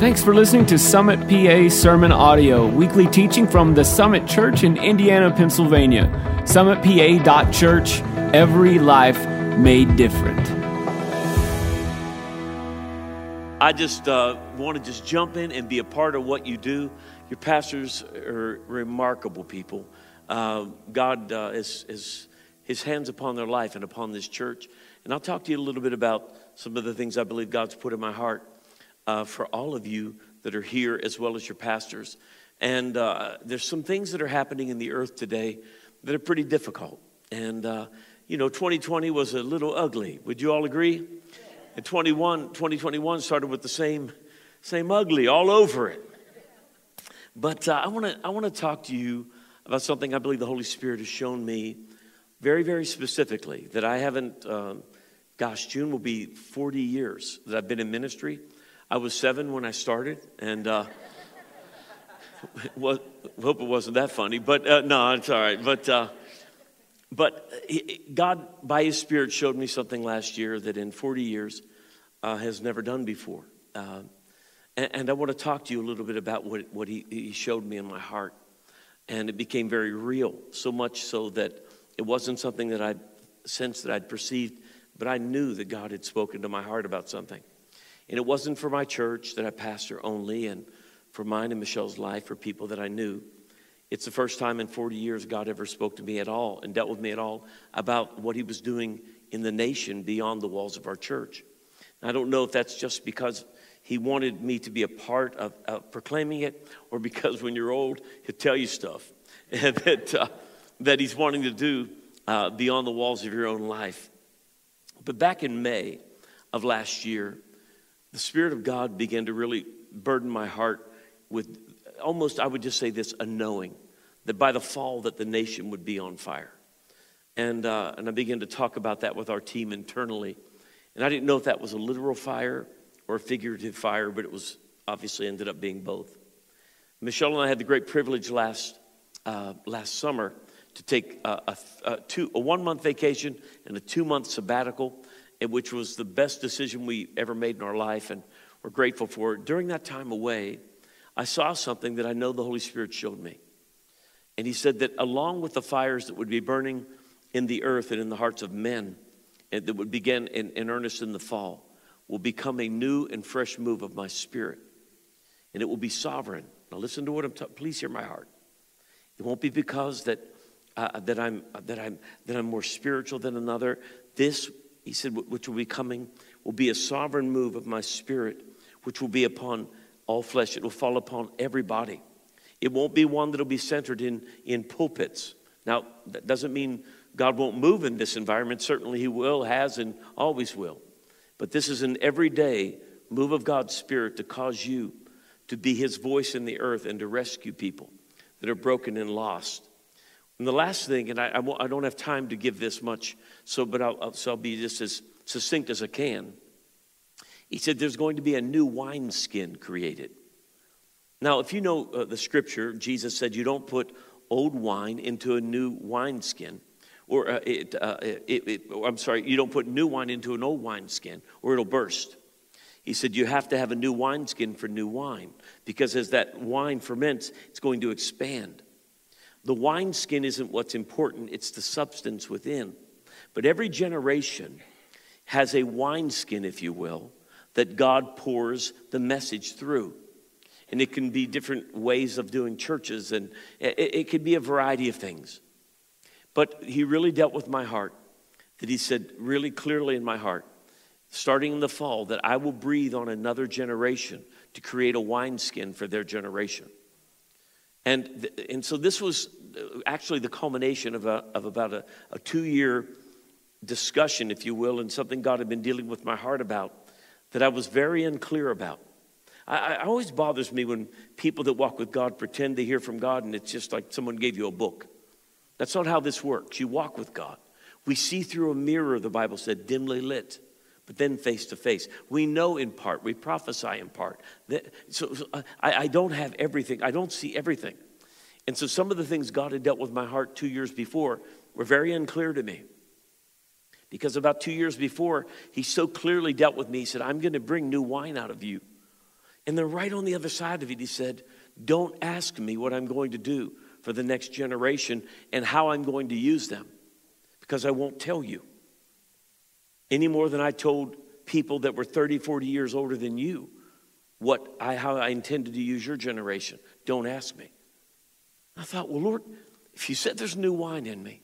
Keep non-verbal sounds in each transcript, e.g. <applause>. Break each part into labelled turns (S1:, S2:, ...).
S1: Thanks for listening to Summit PA Sermon Audio, weekly teaching from the Summit Church in Indiana, Pennsylvania. SummitPA.church, every life made different.
S2: I just uh, want to just jump in and be a part of what you do. Your pastors are remarkable people. Uh, God uh, is, is his hands upon their life and upon this church. And I'll talk to you a little bit about some of the things I believe God's put in my heart uh, for all of you that are here, as well as your pastors. And uh, there's some things that are happening in the earth today that are pretty difficult. And, uh, you know, 2020 was a little ugly. Would you all agree? And 21, 2021 started with the same, same ugly all over it. But uh, I want to I wanna talk to you about something I believe the Holy Spirit has shown me very, very specifically that I haven't, um, gosh, June will be 40 years that I've been in ministry. I was seven when I started, and uh, well, hope it wasn't that funny, but uh, no, it's all right. But uh, but God, by His Spirit, showed me something last year that in 40 years uh, has never done before. Uh, and, and, I want to talk to you a little bit about what, what he, he showed me in my heart. And it became very real, so much so that it wasn't something that I'd sensed that I'd perceived, but I knew that God had spoken to my heart about something. And it wasn't for my church that I pastor only, and for mine and Michelle's life, for people that I knew. It's the first time in 40 years God ever spoke to me at all and dealt with me at all about what He was doing in the nation beyond the walls of our church. I don't know if that's just because He wanted me to be a part of, of proclaiming it, or because when you're old, He'll tell you stuff <laughs> that, uh, that He's wanting to do uh, beyond the walls of your own life. But back in May of last year, the Spirit of God began to really burden my heart with almost, I would just say this, a knowing that by the fall that the nation would be on fire. And, uh, and I began to talk about that with our team internally. And I didn't know if that was a literal fire or a figurative fire, but it was obviously ended up being both. Michelle and I had the great privilege last, uh, last summer to take a, a, a, two, a one month vacation and a two month sabbatical which was the best decision we ever made in our life, and we're grateful for it. During that time away, I saw something that I know the Holy Spirit showed me. And He said that along with the fires that would be burning in the earth and in the hearts of men, and that would begin in, in earnest in the fall, will become a new and fresh move of my spirit. And it will be sovereign. Now, listen to what I'm talking. Please hear my heart. It won't be because that uh, that I'm that I'm that I'm more spiritual than another. This he said, which will be coming will be a sovereign move of my spirit, which will be upon all flesh. It will fall upon everybody. It won't be one that'll be centered in, in pulpits. Now, that doesn't mean God won't move in this environment. Certainly, He will, has, and always will. But this is an everyday move of God's Spirit to cause you to be His voice in the earth and to rescue people that are broken and lost. And the last thing, and I, I, I don't have time to give this much, so but I'll, I'll, so I'll be just as succinct as I can. He said there's going to be a new wineskin created. Now, if you know uh, the scripture, Jesus said you don't put old wine into a new wineskin. Or, uh, it, uh, it, it, I'm sorry, you don't put new wine into an old wineskin or it'll burst. He said you have to have a new wineskin for new wine because as that wine ferments, it's going to expand. The wineskin isn't what's important, it's the substance within. But every generation has a wineskin, if you will, that God pours the message through. And it can be different ways of doing churches, and it, it could be a variety of things. But he really dealt with my heart, that he said really clearly in my heart, starting in the fall, that I will breathe on another generation to create a wineskin for their generation. And, and so this was actually the culmination of, a, of about a, a two year discussion, if you will, and something God had been dealing with my heart about that I was very unclear about. I, I always bothers me when people that walk with God pretend to hear from God and it's just like someone gave you a book. That's not how this works. You walk with God. We see through a mirror, the Bible said, dimly lit but then face to face. We know in part, we prophesy in part. So, so uh, I, I, don't have everything, I don't see everything. And so some of the things God had dealt with my heart two years before were very unclear to me. Because about two years before, he so clearly dealt with me, he said, I'm going to bring new wine out of you. And then, right on the other side of it, he said, Don't ask me what I'm going to do for the next generation and how I'm going to use them because I won't tell you any more than I told people that were 30, 40 years older than you what I, how I intended to use your generation. Don't ask me. I thought, well, Lord, if you said there's new wine in me,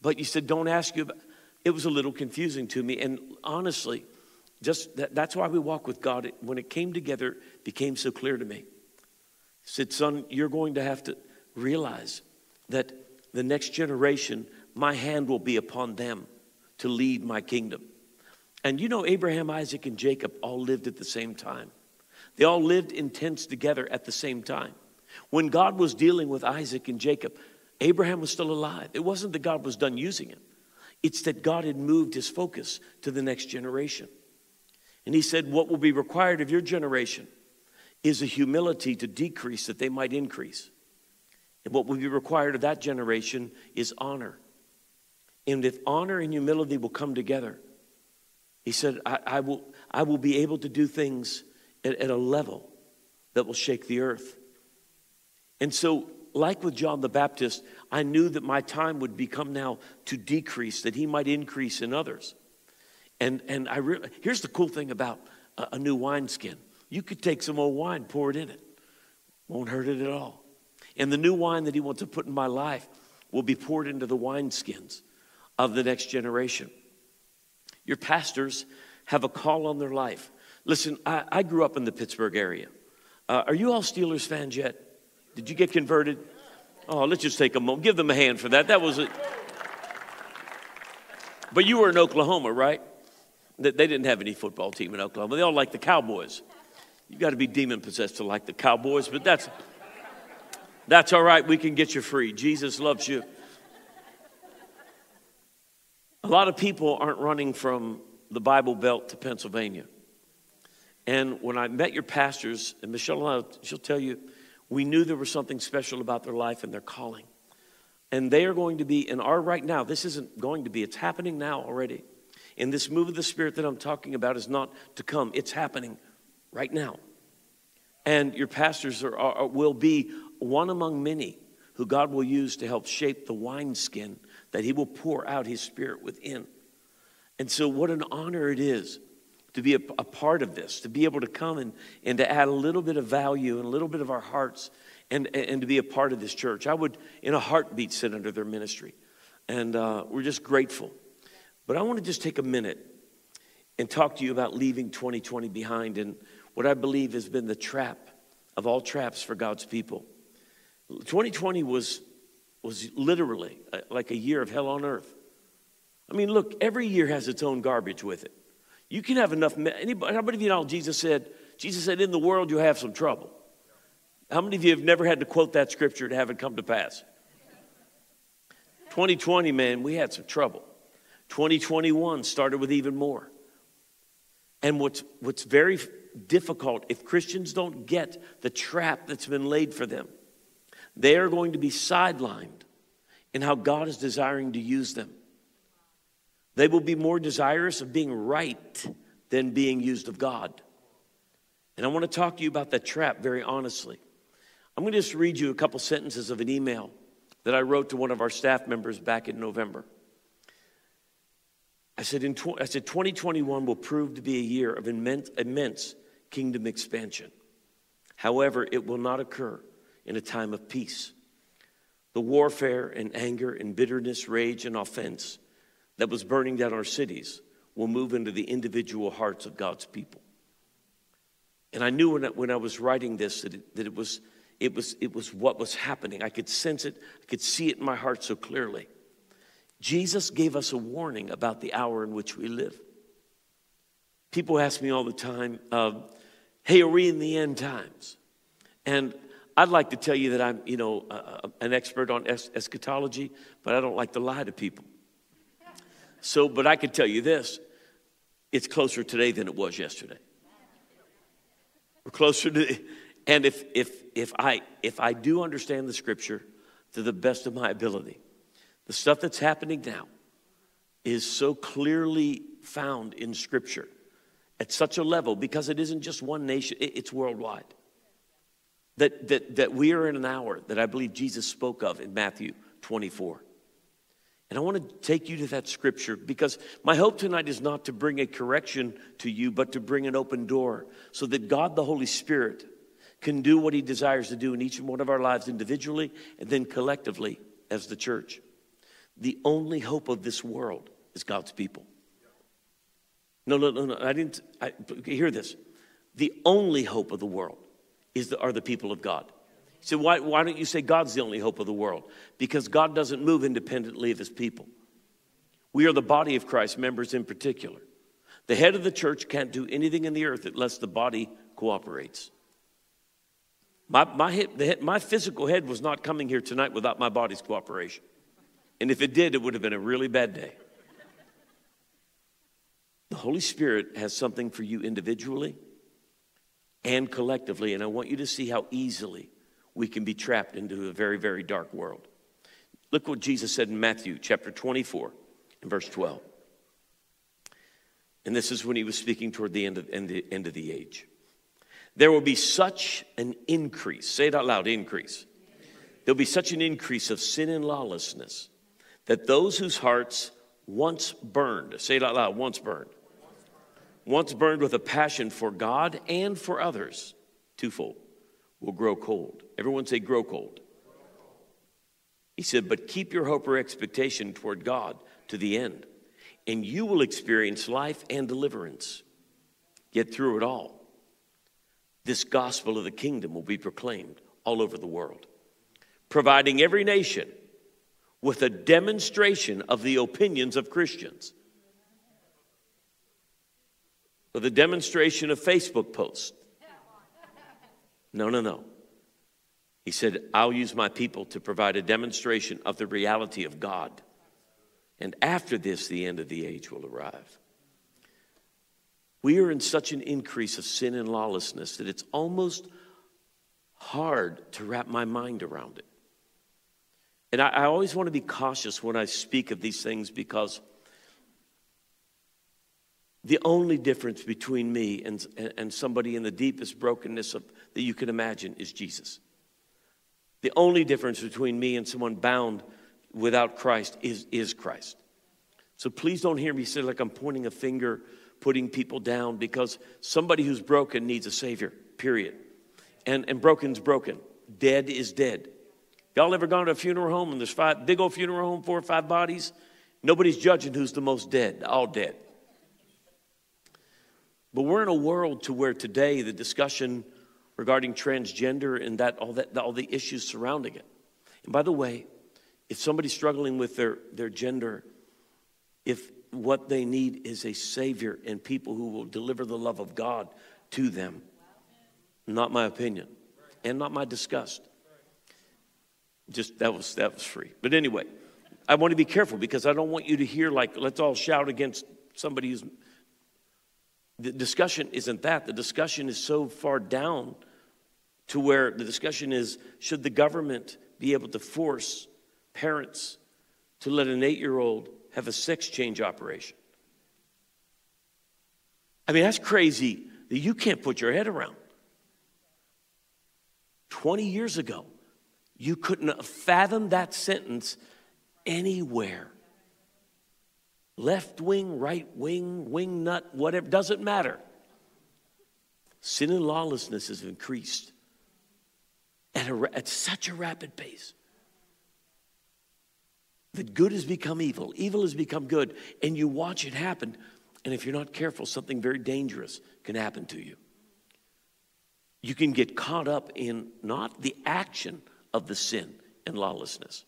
S2: but you said don't ask you about, it was a little confusing to me. And honestly, just that, that's why we walk with God. When it came together, it became so clear to me. He said, son, you're going to have to realize that the next generation, my hand will be upon them to lead my kingdom. And you know, Abraham, Isaac, and Jacob all lived at the same time. They all lived in tents together at the same time. When God was dealing with Isaac and Jacob, Abraham was still alive. It wasn't that God was done using him, it's that God had moved his focus to the next generation. And he said, What will be required of your generation is a humility to decrease that they might increase. And what will be required of that generation is honor. And if honor and humility will come together, he said, I, I will, I will be able to do things at, at a level that will shake the earth. And so, like with John the Baptist, I knew that my time would become now to decrease, that he might increase in others. And, and I re- here's the cool thing about a, a new wineskin you could take some old wine, pour it in it, won't hurt it at all. And the new wine that he wants to put in my life will be poured into the wineskins of the next generation. Your pastors have a call on their life. Listen, I, I grew up in the Pittsburgh area. Uh, are you all Steelers fans yet? Did you get converted? Oh, let's just take a moment. Give them a hand for that. That was it. But you were in Oklahoma, right? They didn't have any football team in Oklahoma. They all like the Cowboys. You got to be demon possessed to like the Cowboys, but that's that's all right. We can get you free. Jesus loves you. A lot of people aren't running from the Bible Belt to Pennsylvania. And when I met your pastors, and Michelle she'll tell you, we knew there was something special about their life and their calling. And they are going to be in our right now. This isn't going to be, it's happening now already. And this move of the Spirit that I'm talking about is not to come, it's happening right now. And your pastors are, are, will be one among many who God will use to help shape the wineskin that He will pour out His Spirit within. And so, what an honor it is to be a, a, part of this, to be able to come and, and to add a little bit of value and a little bit of our hearts and, and to be a part of this church. I would, in a heartbeat, sit under their ministry. And uh, we're just grateful. But I want to just take a minute and talk to you about leaving 2020 behind and what I believe has been the trap of all traps for God's people. 2020 was, was literally uh, like a year of hell on earth. I mean, look, every year has its own garbage with it. You can have enough. Anybody, how many of you know Jesus said, Jesus said, in the world you'll have some trouble. How many of you have never had to quote that scripture to have it come to pass? 2020, man, we had some trouble. 2021 started with even more. And what's, what's very difficult, if Christians don't get the trap that's been laid for them, they are going to be sidelined in how God is desiring to use them. They will be more desirous of being right than being used of God. And I want to talk to you about that trap very honestly. I'm going to just read you a couple sentences of an email that I wrote to one of our staff members back in November. I said, in tw- I said 2021 will prove to be a year of immense, immense kingdom expansion. However, it will not occur in a time of peace. The warfare and anger and bitterness, rage and offense that was burning down our cities will move into the individual hearts of God's people. And I knew when I, when I was writing this that it, that it was it was it was what was happening. I could sense it. I could see it in my heart so clearly. Jesus gave us a warning about the hour in which we live. People ask me all the time, uh, "Hey, are we in the end times?" And I'd like to tell you that I'm, you know, uh, an expert on es- eschatology, but I don't like to lie to people. So, but I can tell you this it's closer today than it was yesterday. We're closer to, and if, if, if, I, if I do understand the scripture to the best of my ability, the stuff that's happening now is so clearly found in scripture. at such a level because it isn't just one nation, it's worldwide. That, that, that we are in an hour that I believe Jesus spoke of in Matthew 24. And I want to take you to that scripture because my hope tonight is not to bring a correction to you, but to bring an open door so that God the Holy Spirit can do what He desires to do in each and one of our lives individually and then collectively as the church. The only hope of this world is God's people. No, no, no, no. I didn't I, hear this. The only hope of the world is the, are the people of God. So why, why don't you say God's the only hope of the world? Because God doesn't move independently of his people. We are the body of Christ, members in particular. The head of the church can't do anything in the earth unless the body cooperates. My, my, head, head, my physical head was not coming here tonight without my body's cooperation. And if it did, it would have been a really bad day. The Holy Spirit has something for you individually and collectively, and I want you to see how easily we can be trapped into a very, very dark world. Look what Jesus said in Matthew chapter 24 and verse 12. And this is when he was speaking toward the end of, end, end of the age. There will be such an increase, say it out loud increase. There'll be such an increase of sin and lawlessness that those whose hearts once burned, say it out loud, once burned, once burned with a passion for God and for others, twofold will grow cold. Everyone say, grow cold. He said, but keep your hope or expectation toward God to the end, and you will experience life and deliverance. Get through it all. This gospel of the kingdom will be proclaimed all over the world, providing every nation with a demonstration of the opinions of Christians. With a demonstration of Facebook posts no, no, no. He said, I'll use my people to provide a demonstration of the reality of God. And after this, the end of the age will arrive. We are in such an increase of sin and lawlessness that it's almost hard to wrap my mind around it. And I, I always want to be cautious when I speak of these things because the only difference between me and, and somebody in the deepest brokenness of, that you can imagine is Jesus. The only difference between me and someone bound without Christ is, is Christ. So please don't hear me say like I'm pointing a finger, putting people down, because somebody who's broken needs a Savior, period. And, and broken's broken. Dead is dead. Y'all ever gone to a funeral home and there's five, big old funeral home, four or five bodies? Nobody's judging who's the most dead, all dead. But we're in a world to where today the discussion regarding transgender and that all that all the issues surrounding it. And by the way, if somebody's struggling with their, their gender, if what they need is a savior and people who will deliver the love of God to them, not my opinion and not my disgust. Just that was that was free. But anyway, I want to be careful because I don't want you to hear like let's all shout against somebody who's the discussion isn't that. The discussion is so far down to where the discussion is should the government be able to force parents to let an eight year old have a sex change operation? I mean, that's crazy that you can't put your head around. 20 years ago, you couldn't have fathomed that sentence anywhere left wing, right wing, wing nut, whatever, doesn't matter. Sin and lawlessness has increased at, a, at such a rapid pace that good has become evil, evil has become good, and you watch it happen. And if you're not careful, something very dangerous can happen to you. You can get caught up in not the action of the sin and lawlessness,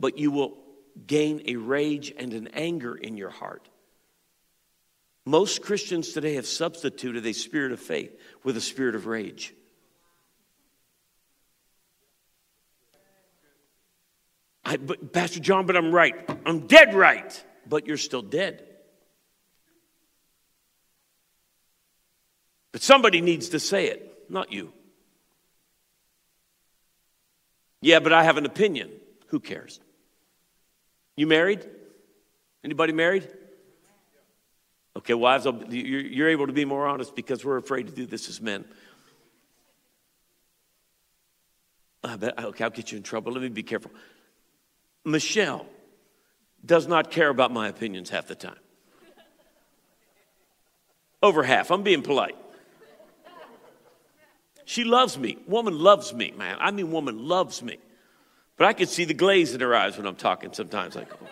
S2: but you will gain a rage and an anger in your heart. Most Christians today have substituted a spirit of faith with a spirit of rage. I, but Pastor John, but I'm right. I'm dead right. But you're still dead. But somebody needs to say it, not you. Yeah, but I have an opinion. Who cares? You married? Anybody married? Okay, wives, you're able to be more honest because we're afraid to do this as men. I bet, okay, I'll get you in trouble. Let me be careful. Michelle does not care about my opinions half the time. Over half. I'm being polite. She loves me. Woman loves me, man. I mean, woman loves me. But I can see the glaze in her eyes when I'm talking sometimes. Like, oh.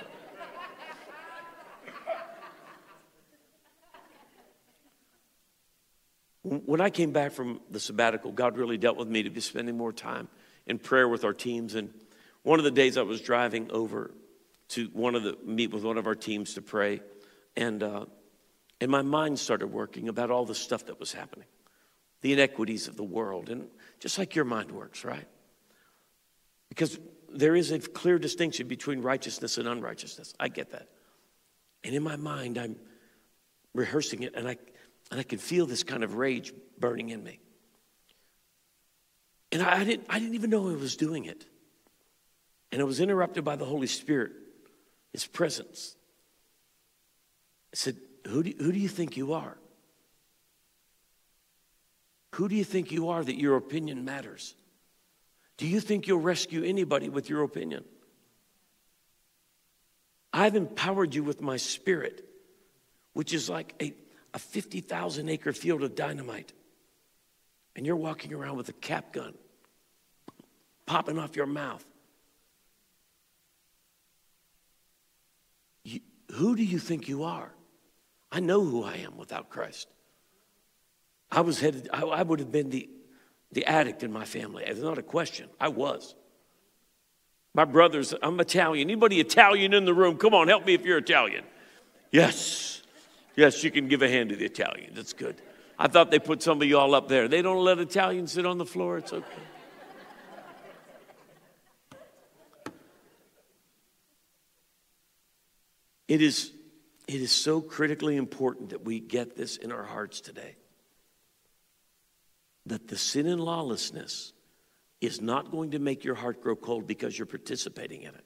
S2: When I came back from the sabbatical, God really dealt with me to be spending more time in prayer with our teams. And one of the days I was driving over to one of the meet with one of our teams to pray, and uh, and my mind started working about all the stuff that was happening, the inequities of the world, and just like your mind works, right? Because there is a clear distinction between righteousness and unrighteousness. I get that. And in my mind, I'm rehearsing it, and I, and I can feel this kind of rage burning in me. And I, I, didn't, I didn't even know I was doing it. And I was interrupted by the Holy Spirit, His presence. I said, Who do, who do you think you are? Who do you think you are that your opinion matters? Do you think you'll rescue anybody with your opinion? I've empowered you with my spirit, which is like a, a 50,000 acre field of dynamite. And you're walking around with a cap gun popping off your mouth. You, who do you think you are? I know who I am without Christ. I was headed, I, I would have been the the addict in my family. It's not a question. I was. My brothers, I'm Italian. Anybody Italian in the room? Come on, help me if you're Italian. Yes. Yes, you can give a hand to the Italian. That's good. I thought they put some of you all up there. They don't let Italians sit on the floor. It's okay. It is, it is so critically important that we get this in our hearts today that the sin and lawlessness is not going to make your heart grow cold because you're participating in it.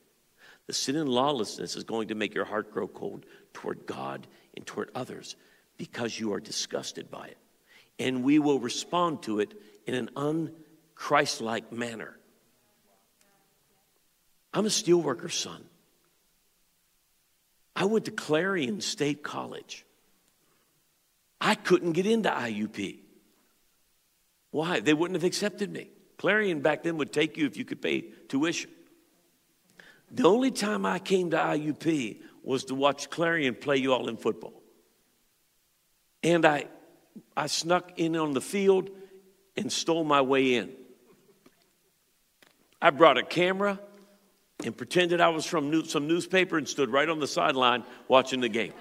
S2: The sin and lawlessness is going to make your heart grow cold toward God and toward others because you are disgusted by it. And we will respond to it in an unchristlike manner. I'm a steelworker's son. I went to Clarion State College. I couldn't get into IUP. Why? They wouldn't have accepted me. Clarion back then would take you if you could pay tuition. The only time I came to IUP was to watch Clarion play you all in football. And I, I snuck in on the field and stole my way in. I brought a camera and pretended I was from some newspaper and stood right on the sideline watching the game.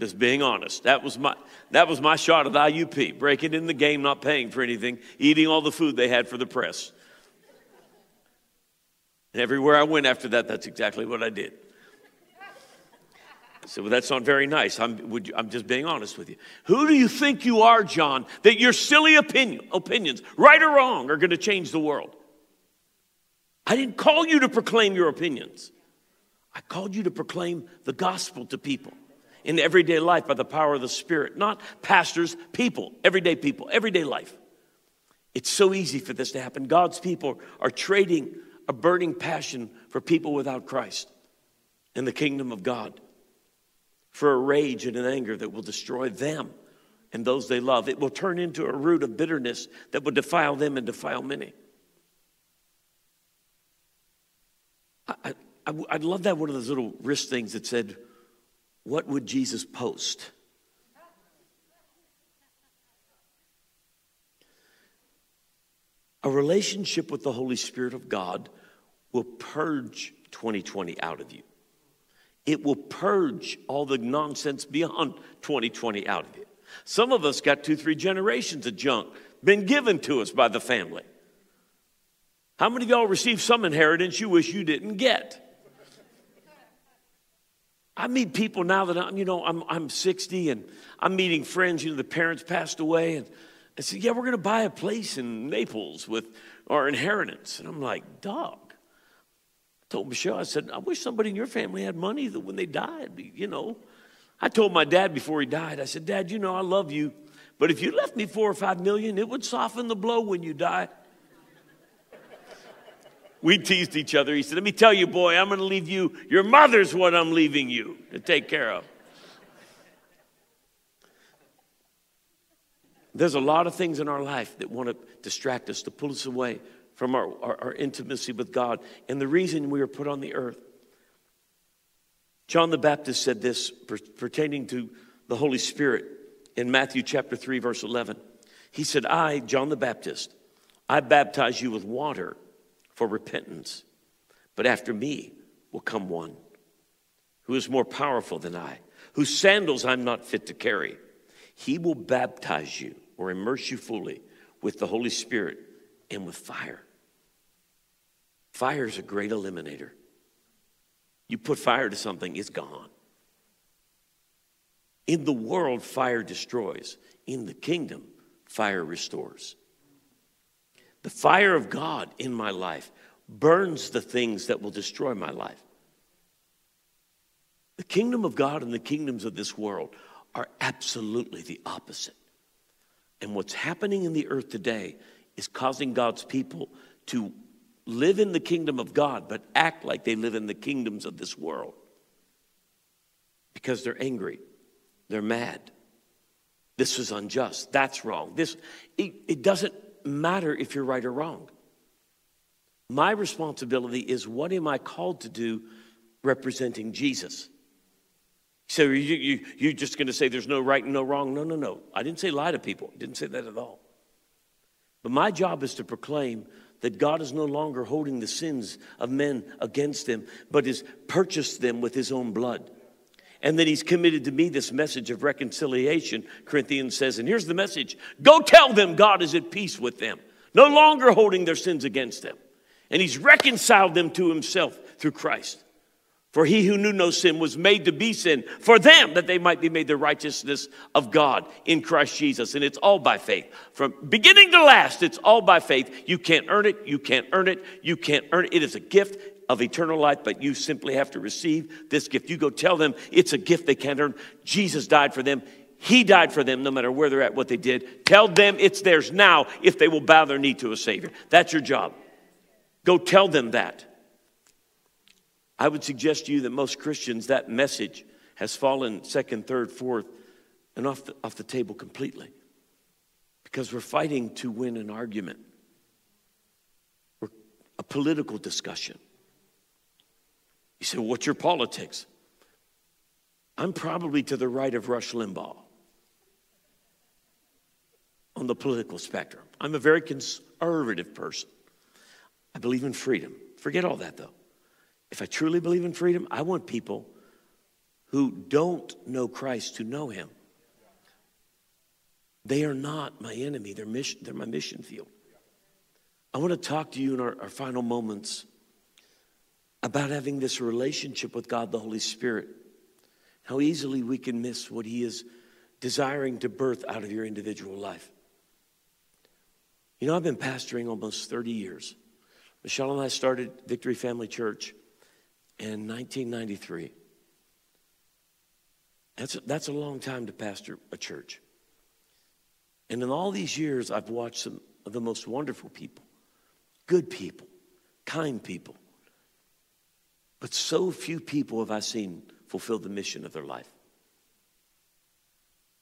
S2: Just being honest. That was my that was my shot at IUP, breaking in the game, not paying for anything, eating all the food they had for the press. And everywhere I went after that, that's exactly what I did. So well, that's not very nice. I'm, you, I'm just being honest with you. Who do you think you are, John, that your silly opinion, opinions, right or wrong, are going to change the world? I didn't call you to proclaim your opinions. I called you to proclaim the gospel to people in everyday life by the power of the Spirit. Not pastors, people, everyday people, everyday life. It's so easy for this to happen. God's people are trading a burning passion for people without Christ in the kingdom of God for a rage and an anger that will destroy them and those they love. It will turn into a root of bitterness that will defile them and defile many. I, I, I'd love that one of those little wrist things that said, what would Jesus post? A relationship with the Holy Spirit of God will purge 2020 out of you. It will purge all the nonsense beyond 2020 out of you. Some of us got two, three generations of junk been given to us by the family. How many of y'all received some inheritance you wish you didn't get? I meet people now that I'm, you know, I'm, I'm 60 and I'm meeting friends, you know, the parents passed away and I said, yeah, we're going to buy a place in Naples with our inheritance. And I'm like, dog. I told Michelle, I said, I wish somebody in your family had money that when they died, you know, I told my dad before he died, I said, Dad, you know I love you, but if you left me four or five million, it would soften the blow when you die. We teased each other. He said, Let me tell you, boy, I'm going to leave you. Your mother's what I'm leaving you to take care of. There's a lot of things in our life that want to distract us, to pull us away from our, our, our intimacy with God and the reason we were put on the earth. John the Baptist said this pertaining to the Holy Spirit in Matthew chapter 3, verse 11. He said, I, John the Baptist, I baptize you with water for repentance, but after me will come one who is more powerful than I, whose sandals I'm not fit to carry. He will baptize you or immerse you fully with the Holy Spirit and with fire. Fire is a great eliminator. You put fire to something, it's gone. In the world, fire destroys. In the kingdom, fire restores. The fire of God in my life burns the things that will destroy my life. The kingdom of God and the kingdoms of this world are absolutely the opposite. And what's happening in the earth today is causing God's people to live in the kingdom of God, but act like they live in the kingdoms of this world because they're angry, they're mad. This is unjust. That's wrong. This it, it doesn't matter if you're right or wrong. My responsibility is what am I called to do representing Jesus? So you, you, you're just going to say there's no right and no wrong? No, no, no. I didn't say lie to people. I didn't say that at all. But my job is to proclaim that God is no longer holding the sins of men against them, but has purchased them with his own blood. And that he's committed to me this message of reconciliation, Corinthians says. And here's the message Go tell them God is at peace with them, no longer holding their sins against them. And he's reconciled them to himself through Christ. For he who knew no sin was made to be sin for them that they might be made the righteousness of God in Christ Jesus. And it's all by faith. From beginning to last, it's all by faith. You can't earn it. You can't earn it. You can't earn it. It is a gift of eternal life, but you simply have to receive this gift. You go tell them it's a gift they can't earn. Jesus died for them. He died for them no matter where they're at, what they did. Tell them it's theirs now if they will bow their knee to a Savior. That's your job. Go tell them that. I would suggest to you that most Christians, that message has fallen second, third, fourth, and off the, off the table completely because we're fighting to win an argument, or a political discussion. You say, What's your politics? I'm probably to the right of Rush Limbaugh on the political spectrum. I'm a very conservative person. I believe in freedom. Forget all that, though if I truly believe in freedom, I want people who don't know Christ to know him. They are not my enemy, they're, mission, they're my mission field. I want to talk to you in our, our final moments about having this relationship with God the Holy Spirit. How easily we can miss what He is desiring to birth out of your individual life. You know, I've been pastoring almost 30 years. Michelle and I started Victory Family Church in 1993. That's a, that's a long time to pastor a church. And in all these years, I've watched some of the most wonderful people, good people, kind people. But so few people have I seen fulfill the mission of their life.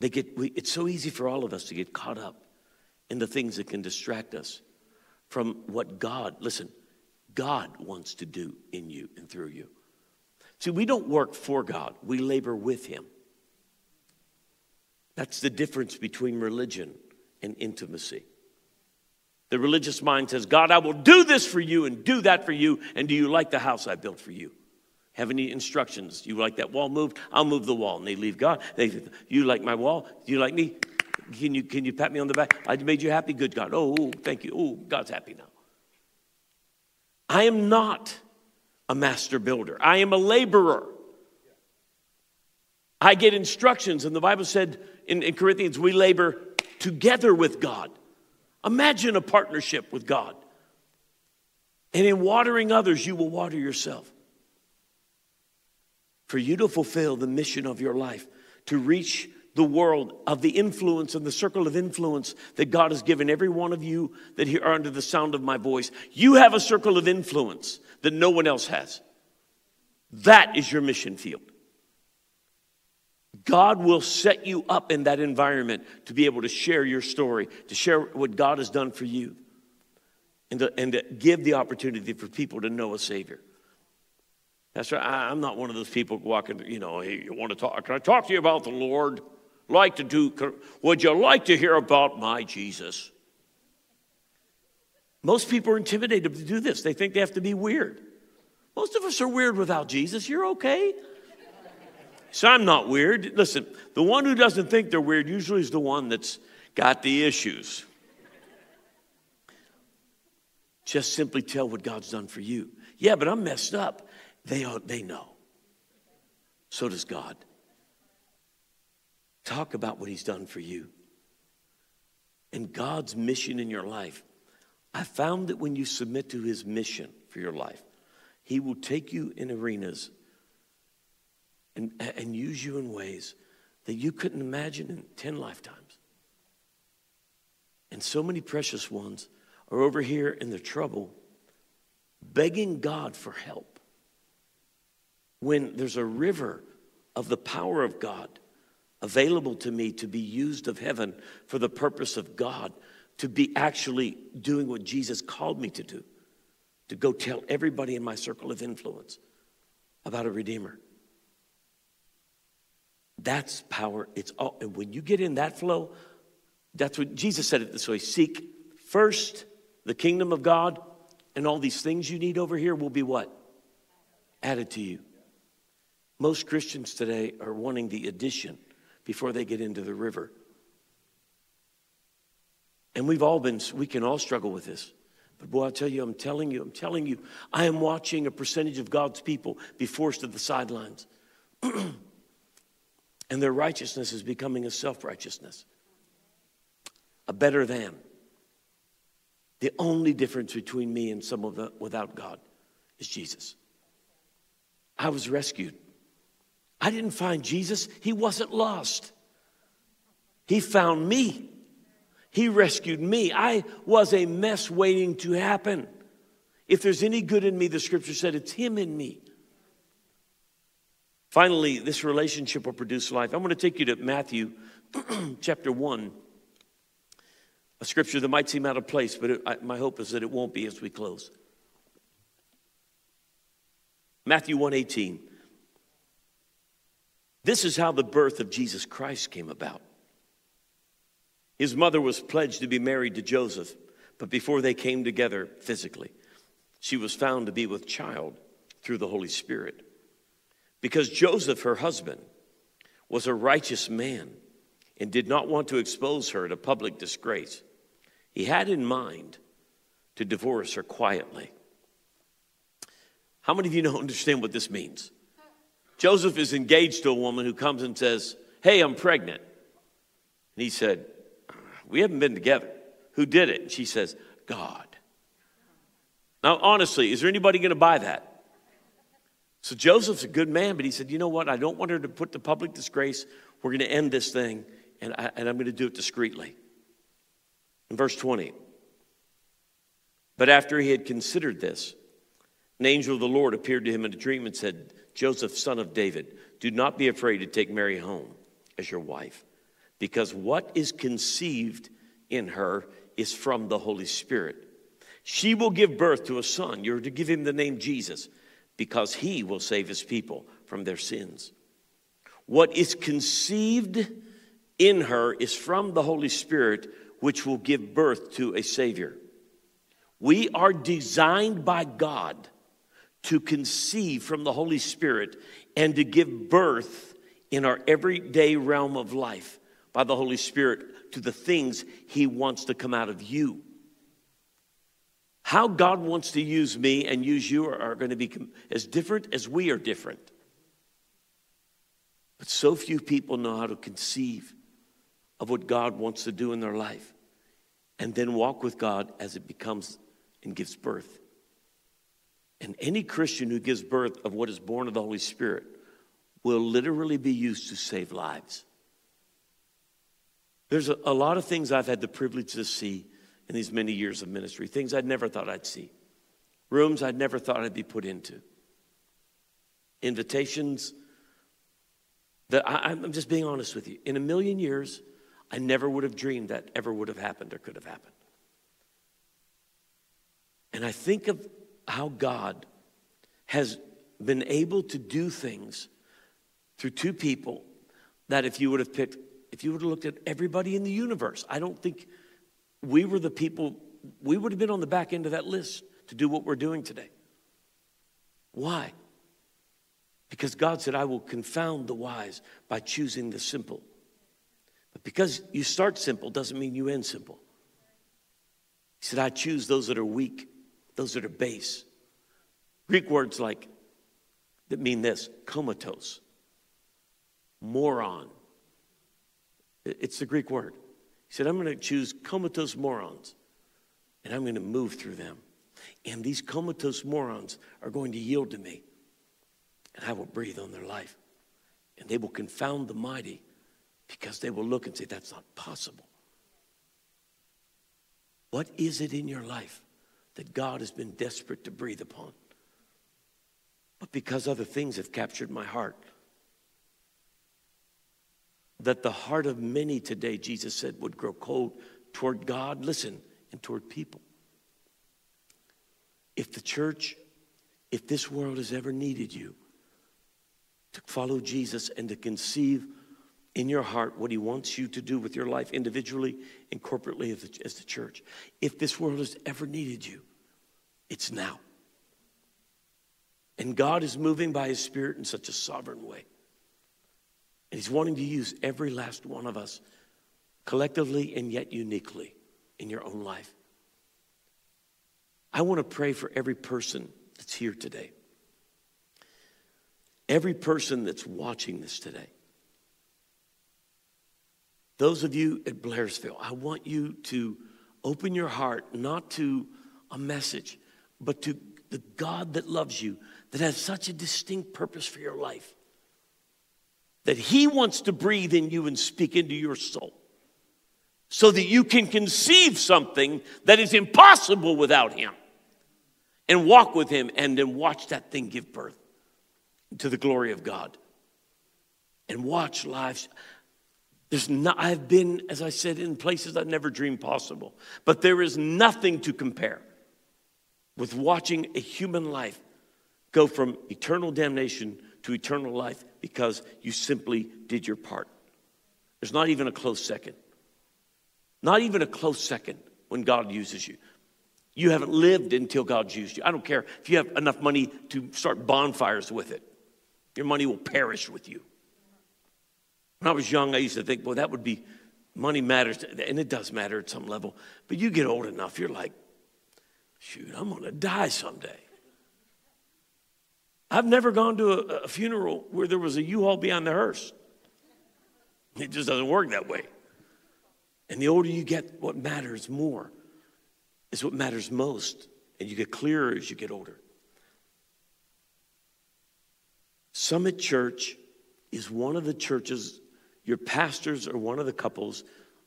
S2: They get, we, it's so easy for all of us to get caught up in the things that can distract us from what God, listen, God wants to do in you and through you. See, we don't work for God, we labor with Him. That's the difference between religion and intimacy. The religious mind says, God, I will do this for you and do that for you. And do you like the house I built for you? Have any instructions? You like that wall moved? I'll move the wall. And they leave God. They, you like my wall? Do you like me? Can you, can you pat me on the back? I made you happy? Good God. Oh, thank you. Oh, God's happy now. I am not a master builder, I am a laborer. I get instructions, and the Bible said in, in Corinthians, we labor together with God. Imagine a partnership with God. And in watering others, you will water yourself. For you to fulfill the mission of your life, to reach the world of the influence and the circle of influence that God has given every one of you that are under the sound of my voice. You have a circle of influence that no one else has. That is your mission field. God will set you up in that environment to be able to share your story, to share what God has done for you, and to, and to give the opportunity for people to know a Savior. That's right. I, am not one of those people walking, you know, hey, you want to talk? Can I talk to you about the Lord? Like to do, would you like to hear about my Jesus? Most people are intimidated to do this. They think they have to be weird. Most of us are weird without Jesus. You're okay. So I'm not weird. Listen, the one who doesn't think they're weird usually is the one that's got the issues. Just simply tell what God's done for you. Yeah, but I'm messed up. They, they know. So does God. Talk about what He's done for you. And God's mission in your life. I found that when you submit to His mission for your life, He will take you in arenas and, and use you in ways that you couldn't imagine in 10 lifetimes. And so many precious ones are over here in their trouble, begging God for help. When there's a river of the power of God available to me to be used of heaven for the purpose of God, to be actually doing what Jesus called me to do, to go tell everybody in my circle of influence about a Redeemer. That's power. It's all, and when you get in that flow, that's what Jesus said it this way seek first the kingdom of God, and all these things you need over here will be what? Added to you. Most Christians today are wanting the addition before they get into the river. And we've all been, we can all struggle with this. But boy, I tell you, I'm telling you, I'm telling you, I am watching a percentage of God's people be forced to the sidelines. <clears throat> and their righteousness is becoming a self righteousness, a better than. The only difference between me and some of someone without God is Jesus. I was rescued. I didn't find Jesus, He wasn't lost. He found me. He rescued me. I was a mess waiting to happen. If there's any good in me, the scripture said it's Him in me. Finally, this relationship will produce life. I'm going to take you to Matthew <clears throat> chapter 1, a scripture that might seem out of place, but it, I, my hope is that it won't be as we close. Matthew 1:18. This is how the birth of Jesus Christ came about. His mother was pledged to be married to Joseph, but before they came together physically, she was found to be with child through the Holy Spirit. Because Joseph, her husband, was a righteous man and did not want to expose her to public disgrace, he had in mind to divorce her quietly. How many of you don't <laughs> understand what this means? Joseph is engaged to a woman who comes and says, Hey, I'm pregnant. And he said, We haven't been together. Who did it? And she says, God. Now, honestly, is there anybody going to buy that? So Joseph's a good man, but he said, You know what? I don't want her to put the public disgrace. We're going to end this thing, and, I, and I'm going to do it discreetly. In verse 20, but after he had considered this, an angel of the Lord appeared to him in a dream and said, Joseph, son of David, do not be afraid to take Mary home as your wife, because what is conceived in her is from the Holy Spirit. She will give birth to a son. You're to give him the name Jesus because he will save his people from their sins. What is conceived in her is from the Holy Spirit, which will give birth to a Savior. We are designed by God to conceive from the Holy Spirit and to give birth in our everyday realm of life by the Holy Spirit to the things He wants to come out of you. How God wants to use me and use you are, are going to be as different as we are different. But so few people know how to conceive of what God wants to do in their life and then walk with God as it becomes and gives birth. And any Christian who gives birth of what is born of the Holy Spirit will literally be used to save lives. There's a, a, lot of things I've had the privilege to see in these many years of ministry, things I'd never thought I'd see, rooms I'd never thought I'd be put into, invitations that I, I'm just being honest with you. In a million years, I never would have dreamed that ever would have happened or could have happened. And I think of how God has been able to do things through two people that if you would have picked, if you would have looked at everybody in the universe, I don't think we were the people, we would have been on the back end of that list to do what we're doing today. Why? Because God said, I will confound the wise by choosing the simple. But because you start simple doesn't mean you end simple. He said, I choose those that are weak, those that are base. Greek words like that mean this comatose, moron. It's the Greek word. He said, I'm going to choose comatose morons and I'm going to move through them. And these comatose morons are going to yield to me and I will breathe on their life. And they will confound the mighty because they will look and say, That's not possible. What is it in your life that God has been desperate to breathe upon? But because other things have captured my heart, that the heart of many today, Jesus said, would grow cold toward God, listen, and toward people. If the church, if this world has ever needed you to follow Jesus and to conceive in your heart what he wants you to do with your life individually and corporately as the, as the church, if this world has ever needed you, it's now. And God is moving by his Spirit in such a sovereign way. And He's wanting to use every last one of us collectively and yet uniquely in your own life. I want to pray for every person that's here today, every person that's watching this today. Those of you at Blairsville, I want you to open your heart not to a message, but to the God that loves you, that has such a distinct purpose for your life that He wants to breathe in you and speak into your soul so that you can conceive something that is impossible without Him and walk with Him and then watch that thing give birth to the glory of God and watch lives. There's not, I've been, as I said, in places I've never dreamed possible, but there is nothing to compare with watching a human life go from eternal damnation to eternal life because you simply did your part. There's not even a close second. Not even a close second when God uses you. You haven't lived until God's used you. I don't care if you have enough money to start bonfires with it, your money will perish with you. When I was young, I used to think, well, that would be money matters, and it does matter at some level. But you get old enough, you're like, shoot, I'm going to die someday. I've never gone to a, a funeral where there was a U-Haul behind the hearse. It just doesn't work that way. And the older you get, what matters more is what matters most. And you get clearer as you get older. Summit Church is one of the churches, your pastors are one of the couples.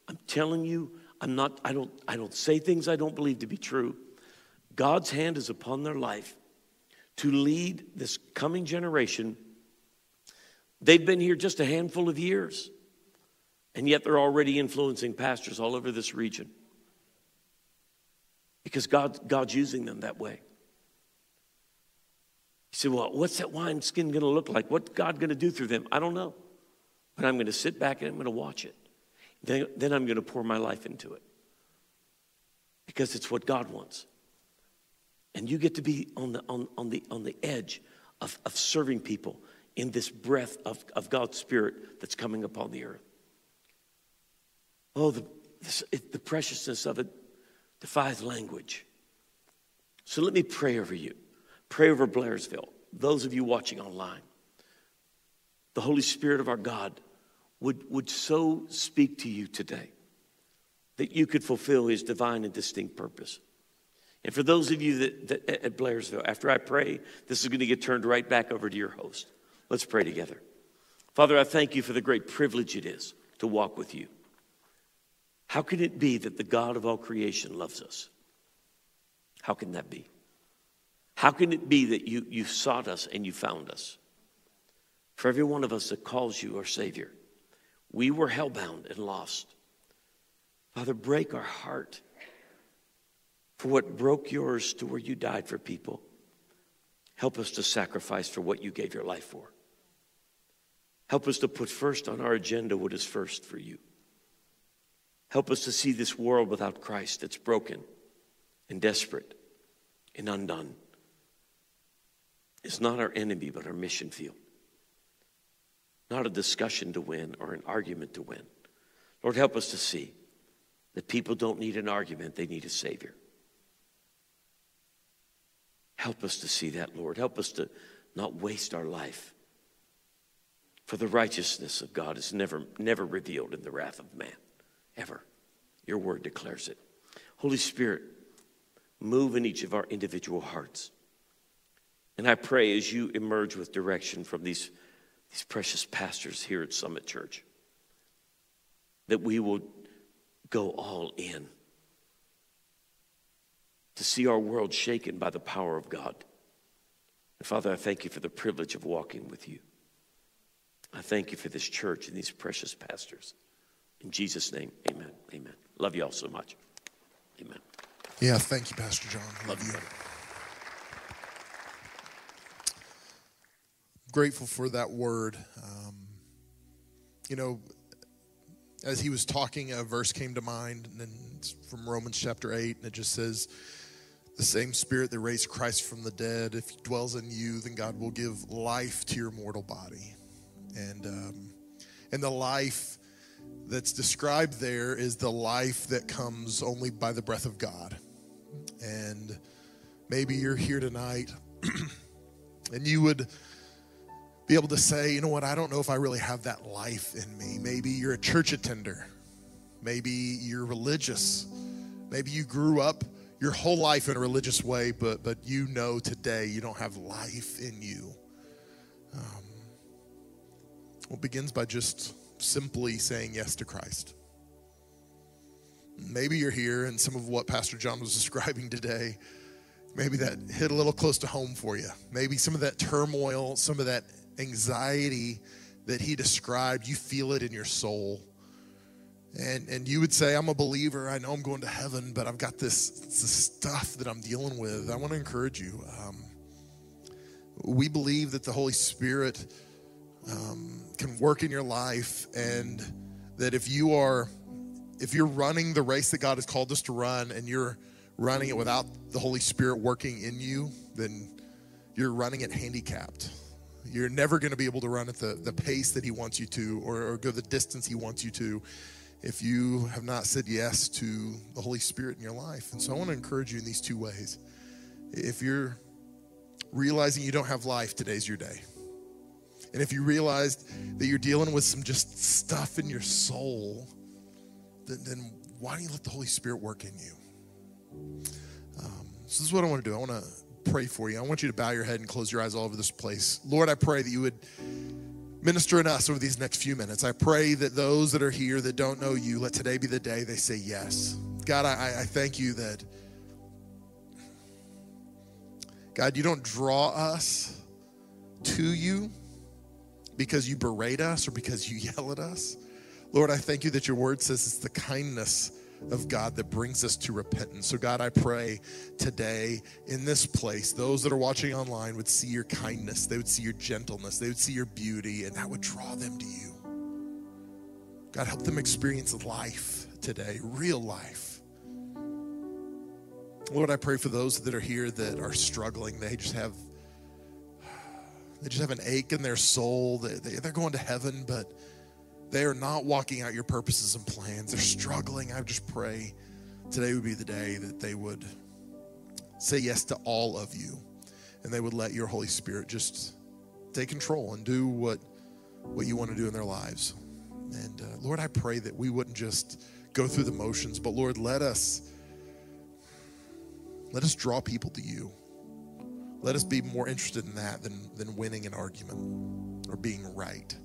S2: I'm telling you, I'm not, I don't, I don't say things I don't believe to be true. God's hand is upon their life to lead this coming generation. They've been here just a handful of years, and yet they're already influencing pastors all over this region because God, God's using them that way. You say, well, what's that wine skin going to look like? What's God going to do through them? I don't know. But I'm going to sit back and I'm going to watch it. Then, then I'm going to pour my life into it because it's what God wants. And you get to be on the, on, on the, on the edge of, of serving people in this breath of, of God's Spirit that's coming upon the earth. Oh, the, this, it, the preciousness of it defies language. So let me pray over you. Pray over Blairsville, those of you watching online. The Holy Spirit of our God would, would so speak to you today that you could fulfill his divine and distinct purpose. And for those of you that, that at Blairsville, after I pray, this is going to get turned right back over to your host. Let's pray together. Father, I thank you for the great privilege it is to walk with you. How can it be that the God of all creation loves us? How can that be? How can it be that you, you sought us and you found us? For every one of us that calls you our Savior, we were hellbound and lost. Father, break our heart for what broke yours to where you died for people. Help us to sacrifice for what you gave your life for. Help us to put first on our agenda what is first for you. Help us to see this world without Christ that's broken and desperate and undone. It's not our enemy, but our mission field. Not a discussion to win or an argument to win. Lord, help us to see that people don't need an argument, they need a Savior. Help us to see that, Lord. Help us to not waste our life. For the righteousness of God is never, never revealed in the wrath of man, ever. Your word declares it. Holy Spirit, move in each of our individual hearts. And I pray as you emerge with direction from these, these precious pastors here at Summit Church, that we will go all in to see our world shaken by the power of God. And Father, I thank you for the privilege of walking with you. I thank you for this church and these precious pastors. In Jesus' name, amen. Amen. Love you all so much. Amen.
S3: Yeah, thank you, Pastor John. Love, Love you. Grateful for that word. Um, you know, as he was talking, a verse came to mind, and it's from Romans chapter 8, and it just says, the same spirit that raised Christ from the dead, if he dwells in you, then God will give life to your mortal body. And, um, and the life that's described there is the life that comes only by the breath of God. And maybe you're here tonight <clears throat> and you would be able to say, you know what, I don't know if I really have that life in me. Maybe you're a church attender. Maybe you're religious. Maybe you grew up your whole life in a religious way, but, but you know today you don't have life in you. Um, well, it begins by just simply saying yes to Christ. Maybe you're here, and some of what Pastor John was <laughs> describing today, maybe that hit a little close to home for you. Maybe some of that turmoil, some of that anxiety that he described, you feel it in your soul and and you would say i'm a believer. I know i'm going to heaven but i've got this, this stuff that i'm dealing with. I want to encourage you. Um, we believe that the holy spirit um, can work in your life and that if you are if you're running the race that god has called us to run and you're running it without the holy spirit working in you then you're running it handicapped. You're never going to be able to run at the, the pace that he wants you to or, or go the distance he wants you to if you have not said yes to the Holy Spirit in your life. And so I want to encourage you in these two ways. If you're realizing you don't have life, today's your day. And if you realized that you're dealing with some just stuff in your soul, then, then why don't you let the Holy Spirit work in you? Um, so this is what I want to do. I want to pray for you. I want you to bow your head and close your eyes all over this place. Lord, I pray that you would minister in us over these next few minutes. I pray that those that are here that don't know you, let today be the day they say yes. God, I, I thank you that, God, you don't draw us to you because you berate us or because you <laughs> yell at us. Lord, I thank you that your word says it's the kindness of God that brings us to repentance. So, God, I pray today in this place, those that are watching online would see your kindness, they would see your gentleness, they would see your beauty, and that would draw them to you. God, help them experience life today, real life. Lord, I pray for those that are here that are struggling. They just have they just have an ache in their soul. They, they, they're going to heaven, but they are not walking out your purposes and plans. They're struggling. I just pray today would be the day that they would say yes to all of you and they would let your Holy Spirit just take control and do what, what you want to do in their lives. And uh, Lord, I pray that we wouldn't just go through the motions, but Lord, let us let us draw people to you. Let us be more interested in that than, than winning an argument or being right.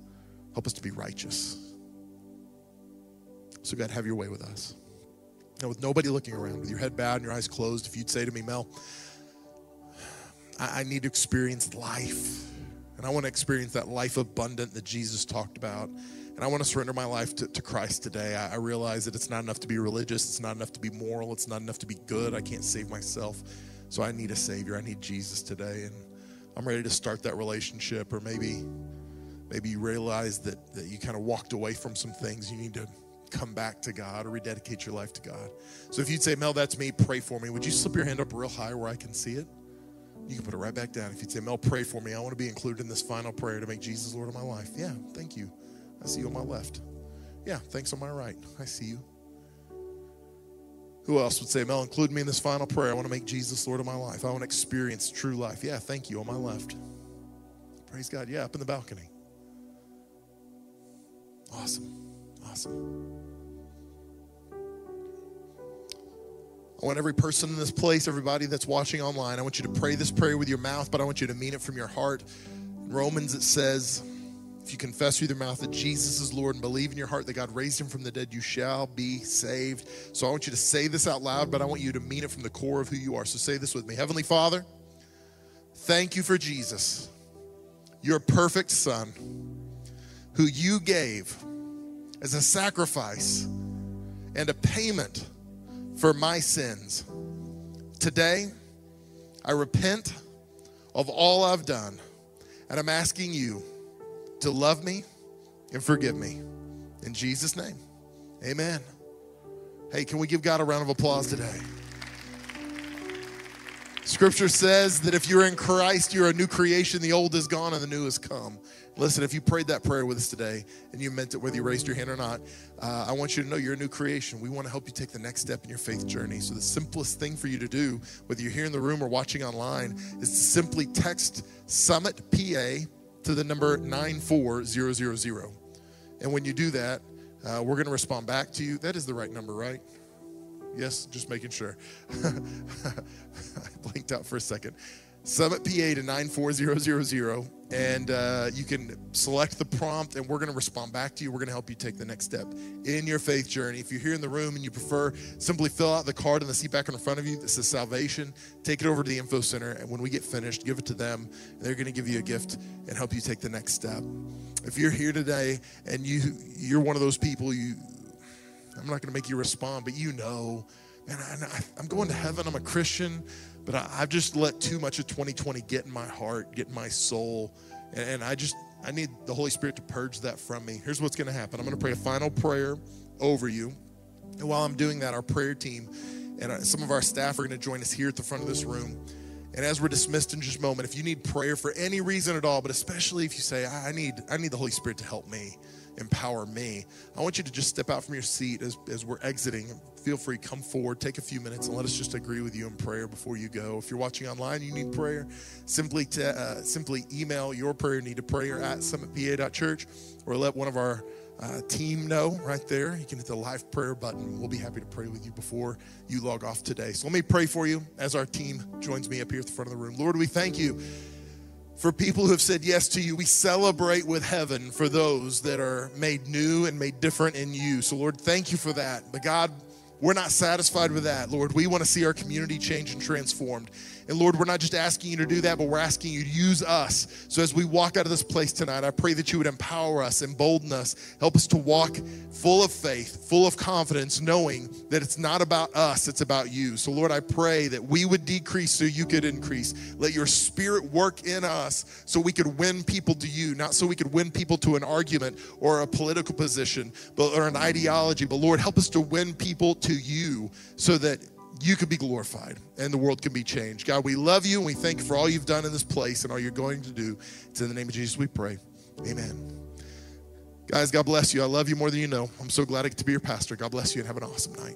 S3: Help us to be righteous. So, God, have your way with us. Now, with nobody looking around, with your head bowed and your eyes closed, if you'd say to me, Mel, I, I need to experience life. And I want to experience that life abundant that Jesus talked about. And I want to surrender my life to, to Christ today. I, I realize that it's not enough to be religious, it's not enough to be moral, it's not enough to be good. I can't save myself. So I need a Savior. I need Jesus today. And I'm ready to start that relationship. Or maybe, maybe you realize that, that you kind of walked away from some things. You need to come back to God or rededicate your life to God. So if you'd say, Mel, that's me, pray for me. Would you slip your hand up real high where I can see it? You can put it right back down. If you'd say, Mel, pray for me. I want to be included in this final prayer to make Jesus Lord of my life. Yeah, thank you. I see you on my left. Yeah, thanks on my right. I see you. Who else would say, Mel, include me in this final prayer? I want to make Jesus Lord of my life. I want to experience true life. Yeah, thank you on my left. Praise God. Yeah, up in the balcony. Awesome. Awesome. I want every person in this place, everybody that's watching online, I want you to pray this prayer with your mouth, but I want you to mean it from your heart. In Romans, it says, if you confess with your mouth that Jesus is Lord and believe in your heart that God raised him from the dead, you shall be saved. So I want you to say this out loud, but I want you to mean it from the core of who you are. So say this with me Heavenly Father, thank you for Jesus, your perfect Son, who you gave as a sacrifice and a payment for my sins. Today, I repent of all I've done, and I'm asking you to love me and forgive me. In Jesus' name, amen. Hey, can we give God a round of applause today? Scripture says that if you're in Christ, you're a new creation. The old is gone and the new has come. Listen, if you prayed that prayer with us today and you meant it, whether you raised your hand or not, uh, I want you to know you're a new creation. We want to help you take the next step in your faith journey. So, the simplest thing for you to do, whether you're here in the room or watching online, is to simply text Summit PA to the number 94000. And when you do that, uh, we're going to respond back to you. That is the right number, right? Yes, just making sure. <laughs> I blinked out for a second. Summit PA to 94000, and uh, you can select the prompt, and we're going to respond back to you. We're going to help you take the next step in your faith journey. If you're here in the room and you prefer, simply fill out the card in the seat back in front of you that says salvation. Take it over to the info center, and when we get finished, give it to them. they're going to give you a gift and help you take the next step. If you're here today and you you're one of those people, you I'm not going to make you respond, but you know, man, I, I'm going to heaven. I'm a Christian but I, have just let too much of 2020 get in my heart, get in my soul. And, and I just, I need the Holy Spirit to purge that from me. Here's what's going to happen I'm going to pray a final prayer over you. And while I'm doing that, our prayer team and uh, some of our staff are going to join us here at the front of this room. And as we're dismissed in just a moment, if you need prayer for any reason at all, but especially if you say, I need, I need the Holy Spirit to help me, empower me. I want you to just step out from your seat as, as we're exiting. Feel free, come forward, take a few minutes, and let us just agree with you in prayer before you go. If you're watching online, you need prayer, simply to, uh, simply email your prayer need to prayer at summitpa.church or let one of our uh, team know right there. You can hit the live prayer button. We'll be happy to pray with you before you log off today. So let me pray for you as our team joins me up here at the front of the room. Lord, we thank you for people who have said yes to you. We celebrate with heaven for those that are made new and made different in you. So, Lord, thank you for that. But, God, we're not satisfied with that, Lord. We want to see our community change and transformed. And Lord, we're not just asking you to do that, but we're asking you to use us. So as we walk out of this place tonight, I pray that you would empower us, embolden us, help us to walk full of faith, full of confidence, knowing that it's not about us, it's about you. So Lord, I pray that we would decrease so you could increase. Let your spirit work in us so we could win people to you, not so we could win people to an argument or a political position but, or an ideology. But Lord, help us to win people to you so that you could be glorified and the world can be changed. God, we love you and we thank you for all you've done in this place and all you're going to do. It's in the name of Jesus we pray. Amen. Guys, God bless you. I love you more than you know. I'm so glad I get to be your pastor. God bless you and have an awesome night.